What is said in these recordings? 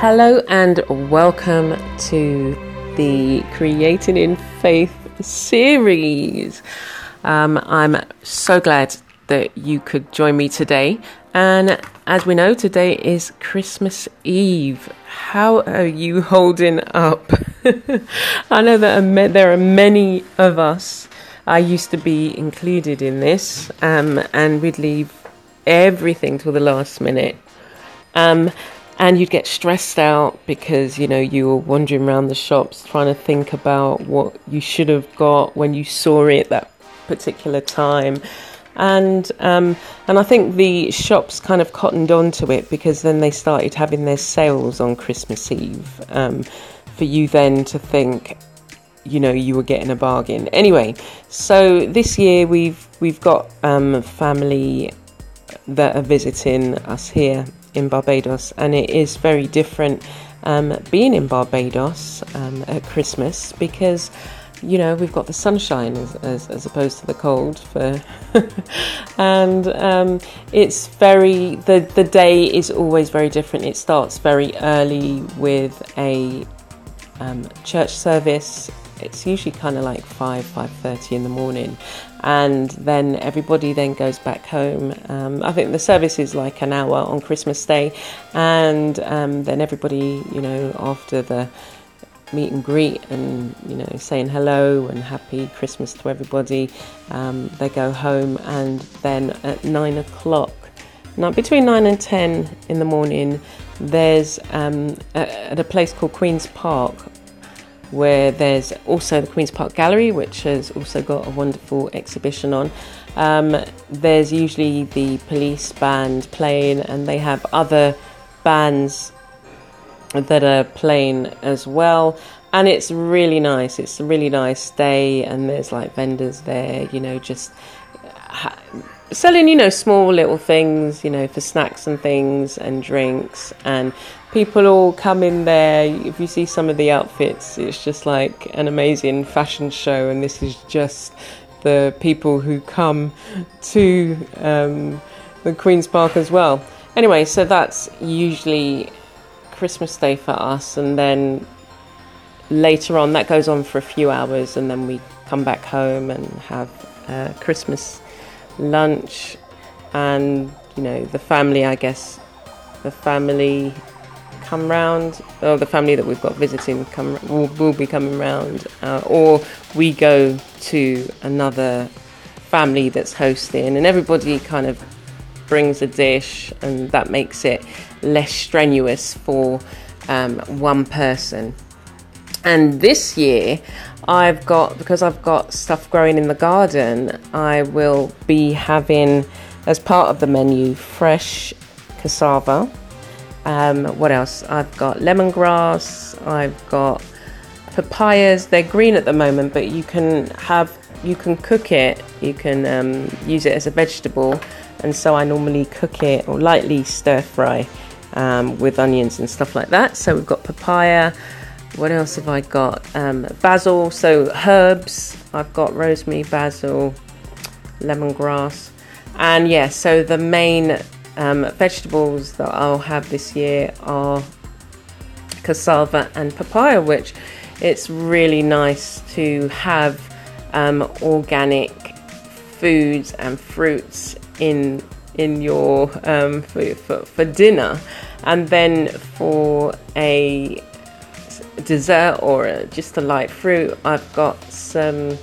Hello and welcome to the Creating in Faith series. Um, I'm so glad that you could join me today. And as we know, today is Christmas Eve. How are you holding up? I know that there are many of us. I used to be included in this, um, and we'd leave everything till the last minute. Um, and you'd get stressed out because you know you were wandering around the shops trying to think about what you should have got when you saw it that particular time. And um, and I think the shops kind of cottoned onto it because then they started having their sales on Christmas Eve um, for you then to think you know you were getting a bargain. Anyway so this year we've we've got um, family that are visiting us here in Barbados, and it is very different um, being in Barbados um, at Christmas because you know we've got the sunshine as, as, as opposed to the cold for and um, it's very the the day is always very different. It starts very early with a um, church service it's usually kind of like 5 5.30 in the morning and then everybody then goes back home. Um, i think the service is like an hour on christmas day and um, then everybody you know after the meet and greet and you know saying hello and happy christmas to everybody um, they go home and then at nine o'clock now between nine and ten in the morning there's um, at a place called queen's park where there's also the Queen's Park Gallery, which has also got a wonderful exhibition on. Um, there's usually the police band playing, and they have other bands that are playing as well. And it's really nice. It's a really nice day, and there's like vendors there, you know, just ha- selling, you know, small little things, you know, for snacks and things and drinks. And people all come in there. If you see some of the outfits, it's just like an amazing fashion show. And this is just the people who come to um, the Queen's Park as well. Anyway, so that's usually Christmas Day for us. And then later on, that goes on for a few hours. And then we come back home and have uh, Christmas lunch, and you know the family. I guess the family come round, or the family that we've got visiting come will, will be coming round, uh, or we go to another family that's hosting, and everybody kind of brings a dish, and that makes it less strenuous for um, one person. And this year, I've got, because I've got stuff growing in the garden, I will be having, as part of the menu, fresh cassava. Um, what else? I've got lemongrass, I've got papayas. They're green at the moment, but you can have, you can cook it, you can um, use it as a vegetable. And so I normally cook it or lightly stir fry um, with onions and stuff like that. So we've got papaya. What else have I got? Um, basil, so herbs. I've got rosemary, basil, lemongrass, and yeah. So the main um, vegetables that I'll have this year are cassava and papaya, which it's really nice to have um, organic foods and fruits in in your um, for, for, for dinner, and then for a dessert or just a light fruit, I've got some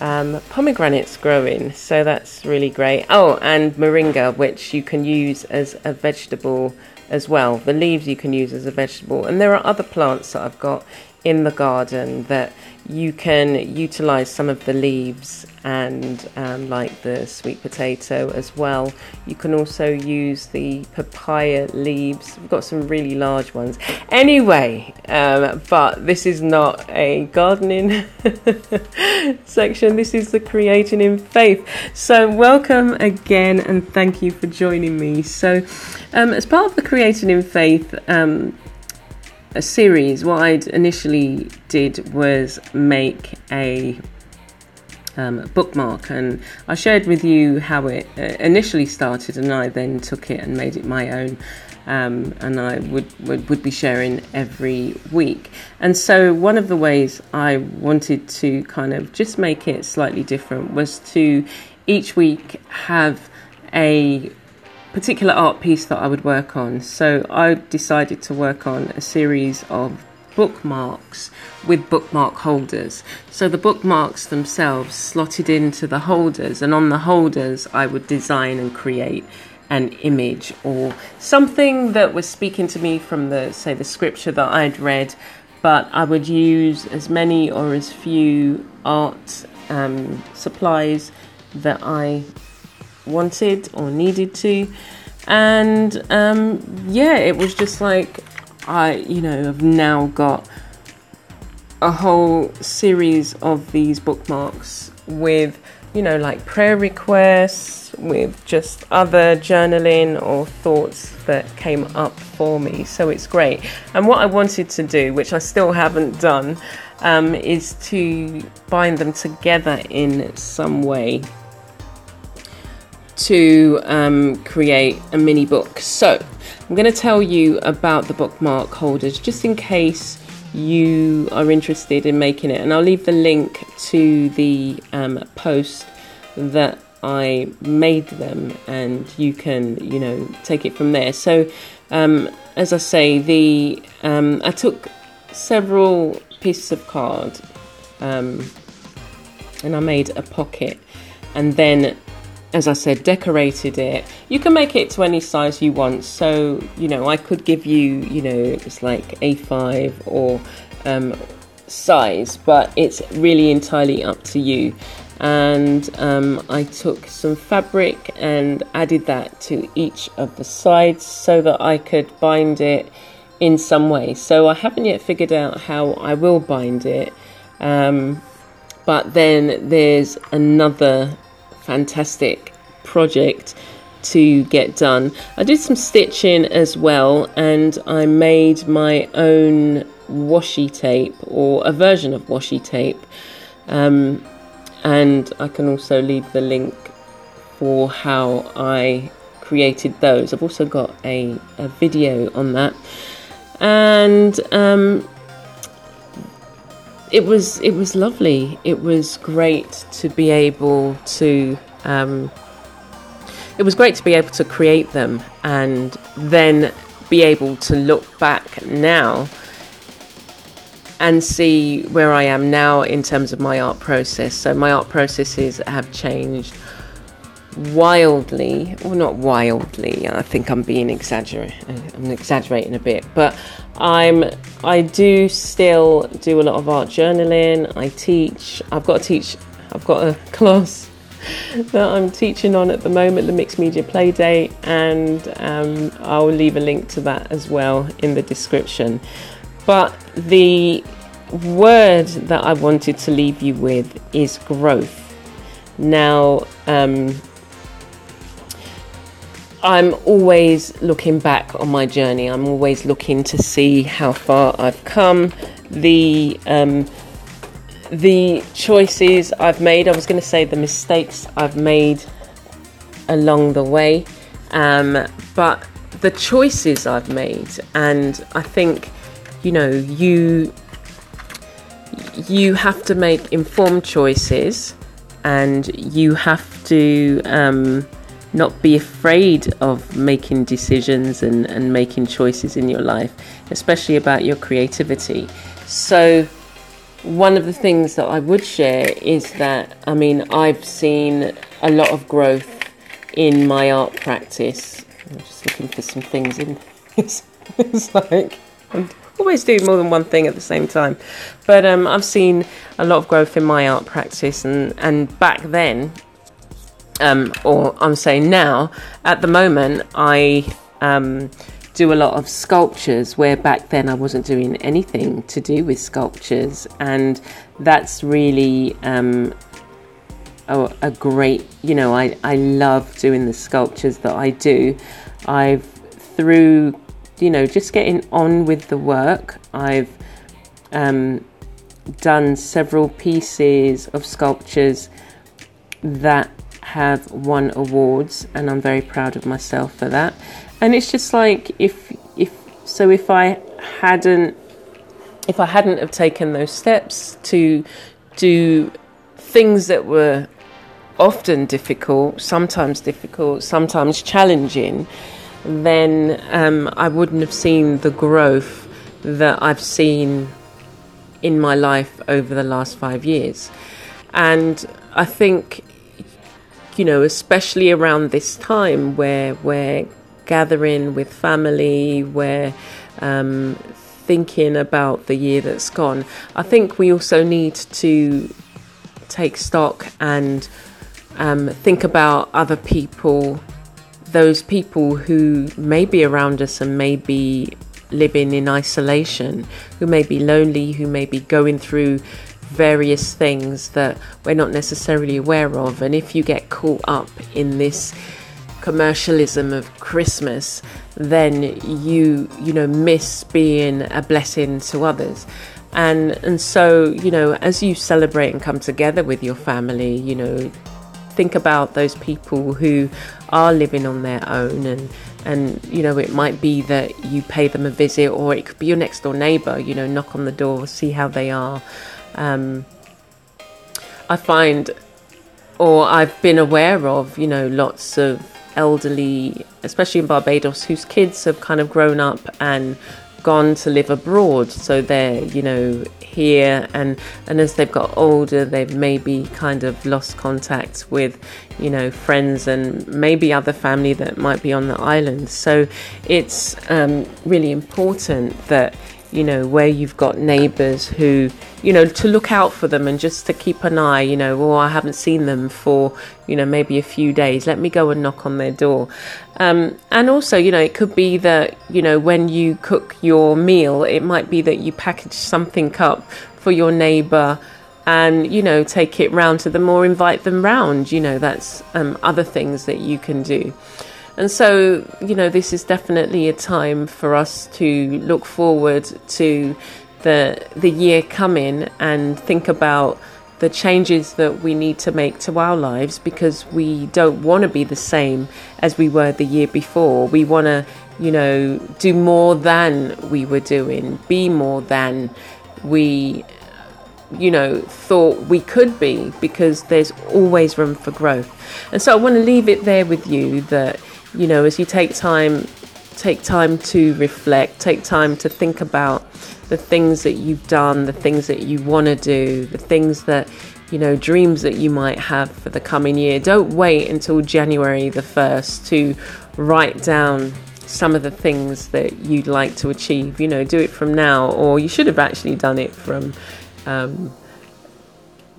um, pomegranates growing, so that's really great. Oh, and moringa, which you can use as a vegetable as well. The leaves you can use as a vegetable, and there are other plants that I've got in the garden that you can utilize some of the leaves and um, like the sweet potato as well. You can also use the papaya leaves. We've got some really large ones. Anyway, um, but this is not a gardening section. This is the creating in faith. So welcome again and thank you for joining me. So um, as part of the creating in faith, um, a series, what I initially did was make a um, bookmark, and I shared with you how it uh, initially started, and I then took it and made it my own. Um, and I would, would, would be sharing every week. And so, one of the ways I wanted to kind of just make it slightly different was to each week have a particular art piece that I would work on. So I decided to work on a series of bookmarks with bookmark holders. So the bookmarks themselves slotted into the holders, and on the holders, I would design and create an image or something that was speaking to me from the, say, the scripture that I'd read. But I would use as many or as few art um, supplies that I wanted or needed to. And um, yeah, it was just like I, you know, have now got a whole series of these bookmarks with, you know, like prayer requests, with just other journaling or thoughts that came up for me. So it's great. And what I wanted to do, which I still haven't done, um, is to bind them together in some way to um, create a mini book. So, I'm going to tell you about the bookmark holders just in case you are interested in making it, and I'll leave the link to the um, post that I made them, and you can, you know, take it from there. So, um, as I say, the um, I took several pieces of card, um, and I made a pocket, and then as I said, decorated it. You can make it to any size you want. So, you know, I could give you, you know, it's like A5 or um, size, but it's really entirely up to you. And um, I took some fabric and added that to each of the sides so that I could bind it in some way. So I haven't yet figured out how I will bind it. Um, but then there's another fantastic project to get done. I did some stitching as well, and I made my own washi tape or a version of washi tape. Um, and I can also leave the link for how I created those. I've also got a, a video on that, and um, it was it was lovely. It was great to be able to. Um, it was great to be able to create them and then be able to look back now and see where I am now in terms of my art process. So my art processes have changed wildly, well not wildly. I think I'm being exaggerate. I'm exaggerating a bit, but I'm I do still do a lot of art journaling. I teach. I've got to teach. I've got a class that I'm teaching on at the moment, the Mixed Media Playdate, and um, I'll leave a link to that as well in the description. But the word that I wanted to leave you with is growth. Now, um, I'm always looking back on my journey. I'm always looking to see how far I've come, the um, the choices I've made. I was going to say the mistakes I've made along the way, um, but the choices I've made, and I think you know you you have to make informed choices, and you have to. Um, not be afraid of making decisions and, and making choices in your life, especially about your creativity. So, one of the things that I would share is that I mean, I've seen a lot of growth in my art practice. I'm just looking for some things in it's, it's like, I'm always doing more than one thing at the same time. But um, I've seen a lot of growth in my art practice, and and back then, um, or I'm saying now, at the moment, I um, do a lot of sculptures where back then I wasn't doing anything to do with sculptures, and that's really um, a, a, great, you know, I, I love doing the sculptures that I do. I've through, you know, just getting on with the work, I've um, done several pieces of sculptures that have won awards, and I'm very proud of myself for that. And it's just like if if so if I hadn't if I hadn't have taken those steps to do things that were often difficult, sometimes difficult, sometimes challenging, then um, I wouldn't have seen the growth that I've seen in my life over the last five years. And I think, you know, especially around this time where we're gathering with family, we're um, thinking about the year that's gone, I think we also need to take stock and um, think about other people those people who may be around us and may be living in isolation, who may be lonely, who may be going through various things that we're not necessarily aware of. And if you get caught up in this commercialism of Christmas, then you you know miss being a blessing to others. And and so, you know, as you celebrate and come together with your family, you know, think about those people who are living on their own and and you know it might be that you pay them a visit or it could be your next door neighbor you know knock on the door see how they are um, i find or i've been aware of you know lots of elderly especially in barbados whose kids have kind of grown up and gone to live abroad. So they're you know here and and as they've got older they've maybe kind of lost contact with you know friends and maybe other family that might be on the island. So it's um, really important that you know, where you've got neighbours who, you know, to look out for them and just to keep an eye, you know, oh, I haven't seen them for, you know, maybe a few days. Let me go and knock on their door. Um, and also, you know, it could be that, you know, when you cook your meal, it might be that you package something up for your neighbour and, you know, take it round to them or invite them round. You know, that's um, other things that you can do. And so, you know, this is definitely a time for us to look forward to the the year coming and think about the changes that we need to make to our lives because we don't want to be the same as we were the year before. We want to, you know, do more than we were doing, be more than we you know thought we could be because there's always room for growth. And so I want to leave it there with you that you know, as you take time, take time to reflect, take time to think about the things that you've done, the things that you want to do, the things that, you know, dreams that you might have for the coming year. Don't wait until January the 1st to write down some of the things that you'd like to achieve. You know, do it from now, or you should have actually done it from um,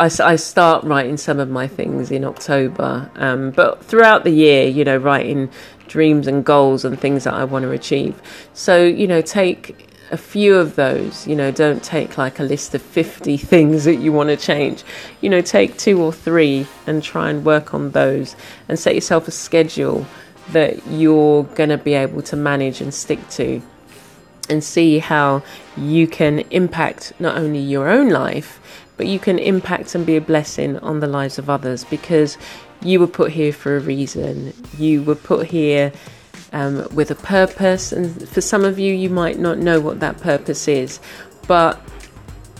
I, I start writing some of my things in October, um, but throughout the year, you know, writing dreams and goals and things that I want to achieve. So, you know, take a few of those, you know, don't take like a list of 50 things that you want to change. You know, take two or three and try and work on those and set yourself a schedule that you're going to be able to manage and stick to and see how you can impact not only your own life but you can impact and be a blessing on the lives of others because you were put here for a reason. You were put here um, with a purpose, and for some of you, you might not know what that purpose is, but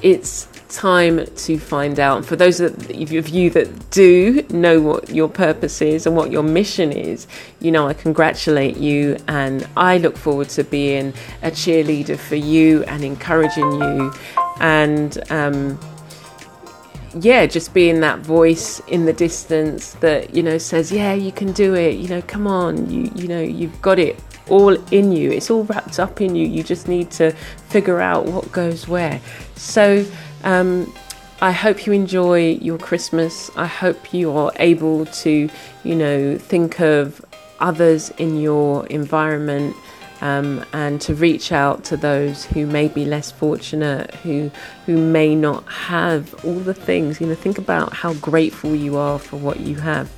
it's time to find out. For those of you that do know what your purpose is and what your mission is, you know, I congratulate you and I look forward to being a cheerleader for you and encouraging you. And um, yeah, just being that voice in the distance that you know says, "Yeah, you can do it. You know, come on. You you know, you've got it all in you. It's all wrapped up in you. You just need to figure out what goes where. So, um, I hope you enjoy your Christmas. I hope you are able to, you know, think of others in your environment um, and to reach out to those who may be less fortunate, who who may not have all the things. You know, think about how grateful you are for what you have,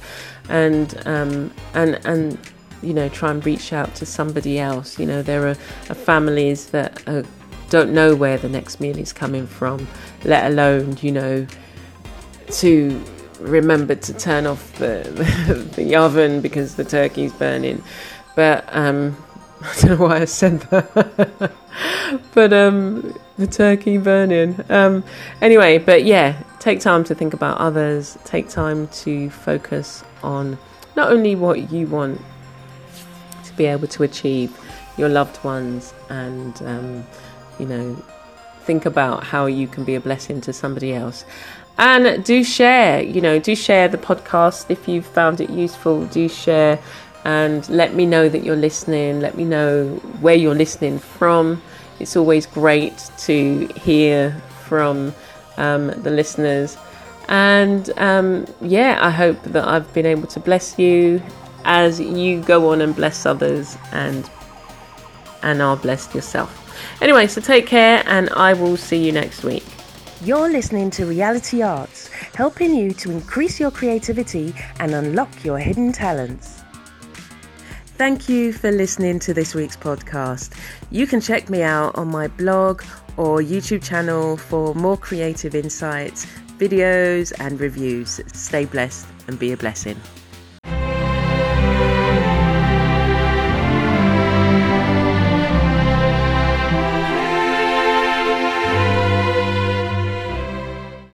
and um, and and you know, try and reach out to somebody else. You know, there are, are families that are, don't know where the next meal is coming from, let alone you know to remember to turn off the, the, oven because the turkey's burning. But um, I don't know why I said that. but um, the turkey burning. Um, anyway, but yeah, take time to think about others. Take time to focus on not only what you want to be able to achieve, your loved ones, and um, you know, think about how you can be a blessing to somebody else. And do share, you know, do share the podcast if you've found it useful. Do share and let me know that you're listening. Let me know where you're listening from. It's always great to hear from um, the listeners. And um, yeah, I hope that I've been able to bless you as you go on and bless others and and are blessed yourself. Anyway, so take care and I will see you next week. You're listening to Reality Arts, helping you to increase your creativity and unlock your hidden talents. Thank you for listening to this week's podcast. You can check me out on my blog or YouTube channel for more creative insights, videos, and reviews. Stay blessed and be a blessing.